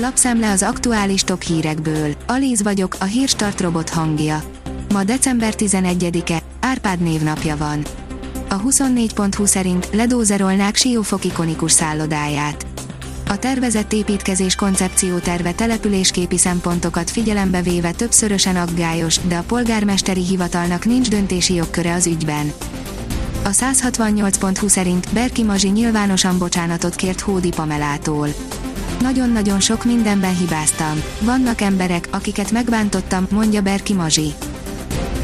Lapszemle az aktuális top hírekből. Alíz vagyok, a hírstart robot hangja. Ma december 11-e, Árpád névnapja van. A 24.20 szerint ledózerolnák Siófok ikonikus szállodáját. A tervezett építkezés koncepció terve településképi szempontokat figyelembe véve többszörösen aggályos, de a polgármesteri hivatalnak nincs döntési jogköre az ügyben. A 168.20 szerint Berki Mazsi nyilvánosan bocsánatot kért Hódi Pamelától. Nagyon-nagyon sok mindenben hibáztam. Vannak emberek, akiket megbántottam, mondja Berki Mazsi.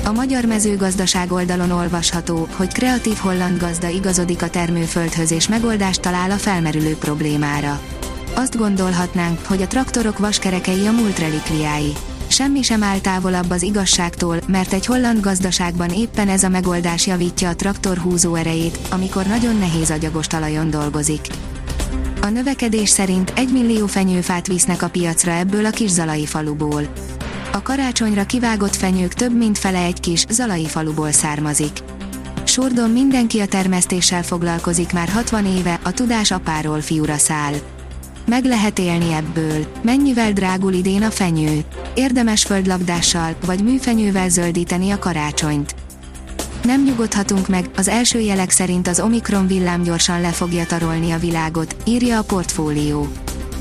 A magyar mezőgazdaság oldalon olvasható, hogy kreatív holland gazda igazodik a termőföldhöz és megoldást talál a felmerülő problémára. Azt gondolhatnánk, hogy a traktorok vaskerekei a múlt relikviái. Semmi sem áll távolabb az igazságtól, mert egy holland gazdaságban éppen ez a megoldás javítja a traktor húzó erejét, amikor nagyon nehéz agyagos talajon dolgozik. A növekedés szerint 1 millió fenyőfát visznek a piacra ebből a kis zalai faluból. A karácsonyra kivágott fenyők több mint fele egy kis, zalai faluból származik. Sordon mindenki a termesztéssel foglalkozik már 60 éve, a tudás apáról fiúra száll. Meg lehet élni ebből. Mennyivel drágul idén a fenyő? Érdemes földlabdással, vagy műfenyővel zöldíteni a karácsonyt. Nem nyugodhatunk meg, az első jelek szerint az Omikron villám gyorsan le fogja tarolni a világot, írja a portfólió.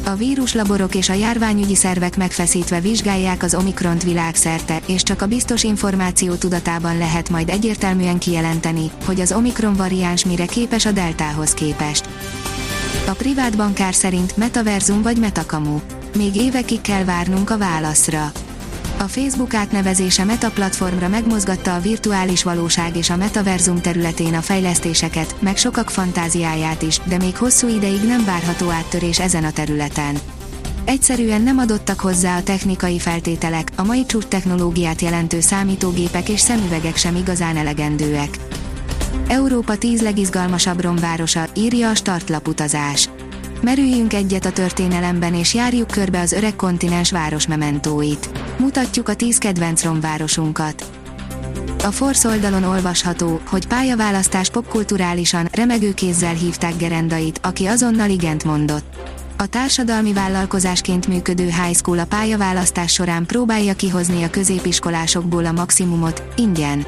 A víruslaborok és a járványügyi szervek megfeszítve vizsgálják az Omikront világszerte, és csak a biztos információ tudatában lehet majd egyértelműen kijelenteni, hogy az Omikron variáns mire képes a deltához képest. A privát bankár szerint metaverzum vagy metakamu. Még évekig kell várnunk a válaszra. A Facebook átnevezése Meta platformra megmozgatta a virtuális valóság és a metaverzum területén a fejlesztéseket, meg sokak fantáziáját is, de még hosszú ideig nem várható áttörés ezen a területen. Egyszerűen nem adottak hozzá a technikai feltételek, a mai csúcs technológiát jelentő számítógépek és szemüvegek sem igazán elegendőek. Európa 10 legizgalmasabb romvárosa, írja a startlaputazás. Merüljünk egyet a történelemben és járjuk körbe az öreg kontinens városmementóit. Mutatjuk a 10 kedvenc romvárosunkat. A Force oldalon olvasható, hogy pályaválasztás popkulturálisan, remegő kézzel hívták Gerendait, aki azonnal igent mondott. A társadalmi vállalkozásként működő high school a pályaválasztás során próbálja kihozni a középiskolásokból a maximumot, ingyen.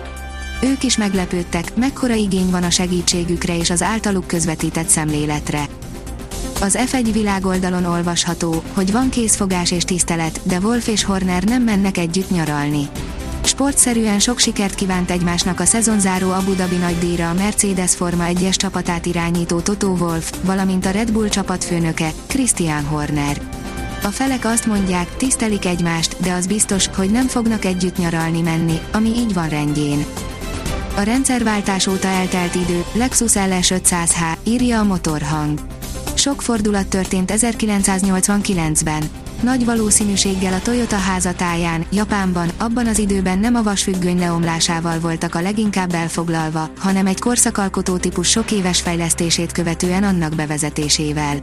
Ők is meglepődtek, mekkora igény van a segítségükre és az általuk közvetített szemléletre. Az F1 világoldalon olvasható, hogy van készfogás és tisztelet, de Wolf és Horner nem mennek együtt nyaralni. Sportszerűen sok sikert kívánt egymásnak a szezonzáró Abu Dhabi nagydíjra a Mercedes Forma 1-es csapatát irányító Toto Wolf, valamint a Red Bull csapatfőnöke, Christian Horner. A felek azt mondják, tisztelik egymást, de az biztos, hogy nem fognak együtt nyaralni menni, ami így van rendjén. A rendszerváltás óta eltelt idő, Lexus LS 500H, írja a motorhang. Sok fordulat történt 1989-ben. Nagy valószínűséggel a Toyota házatáján, Japánban, abban az időben nem a vasfüggöny leomlásával voltak a leginkább elfoglalva, hanem egy korszakalkotó típus sok éves fejlesztését követően annak bevezetésével.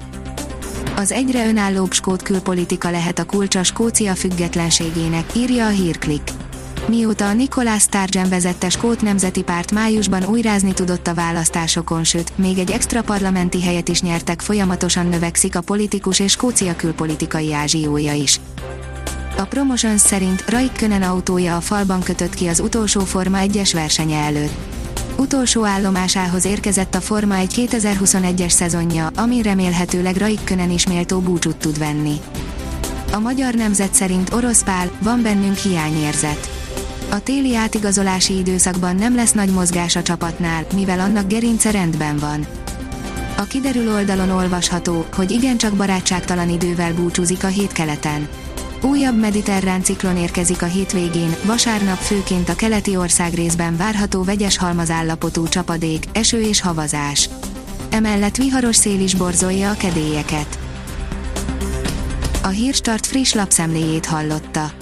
Az egyre önállóbb skót külpolitika lehet a kulcsa Skócia függetlenségének, írja a hírklik. Mióta a Nikolás Sturgeon vezette Skót Nemzeti Párt májusban újrázni tudott a választásokon, sőt, még egy extra parlamenti helyet is nyertek, folyamatosan növekszik a politikus és Skócia külpolitikai ázsiója is. A Promotions szerint Raikkonen autója a falban kötött ki az utolsó Forma 1-es versenye előtt. Utolsó állomásához érkezett a Forma 1 2021-es szezonja, ami remélhetőleg Raikkonen is méltó búcsút tud venni. A magyar nemzet szerint orosz pál, van bennünk hiányérzet a téli átigazolási időszakban nem lesz nagy mozgás a csapatnál, mivel annak gerince rendben van. A kiderül oldalon olvasható, hogy igencsak barátságtalan idővel búcsúzik a hét keleten. Újabb mediterrán ciklon érkezik a hétvégén, vasárnap főként a keleti ország részben várható vegyes halmazállapotú csapadék, eső és havazás. Emellett viharos szél is borzolja a kedélyeket. A Hírstart friss lapszemléjét hallotta.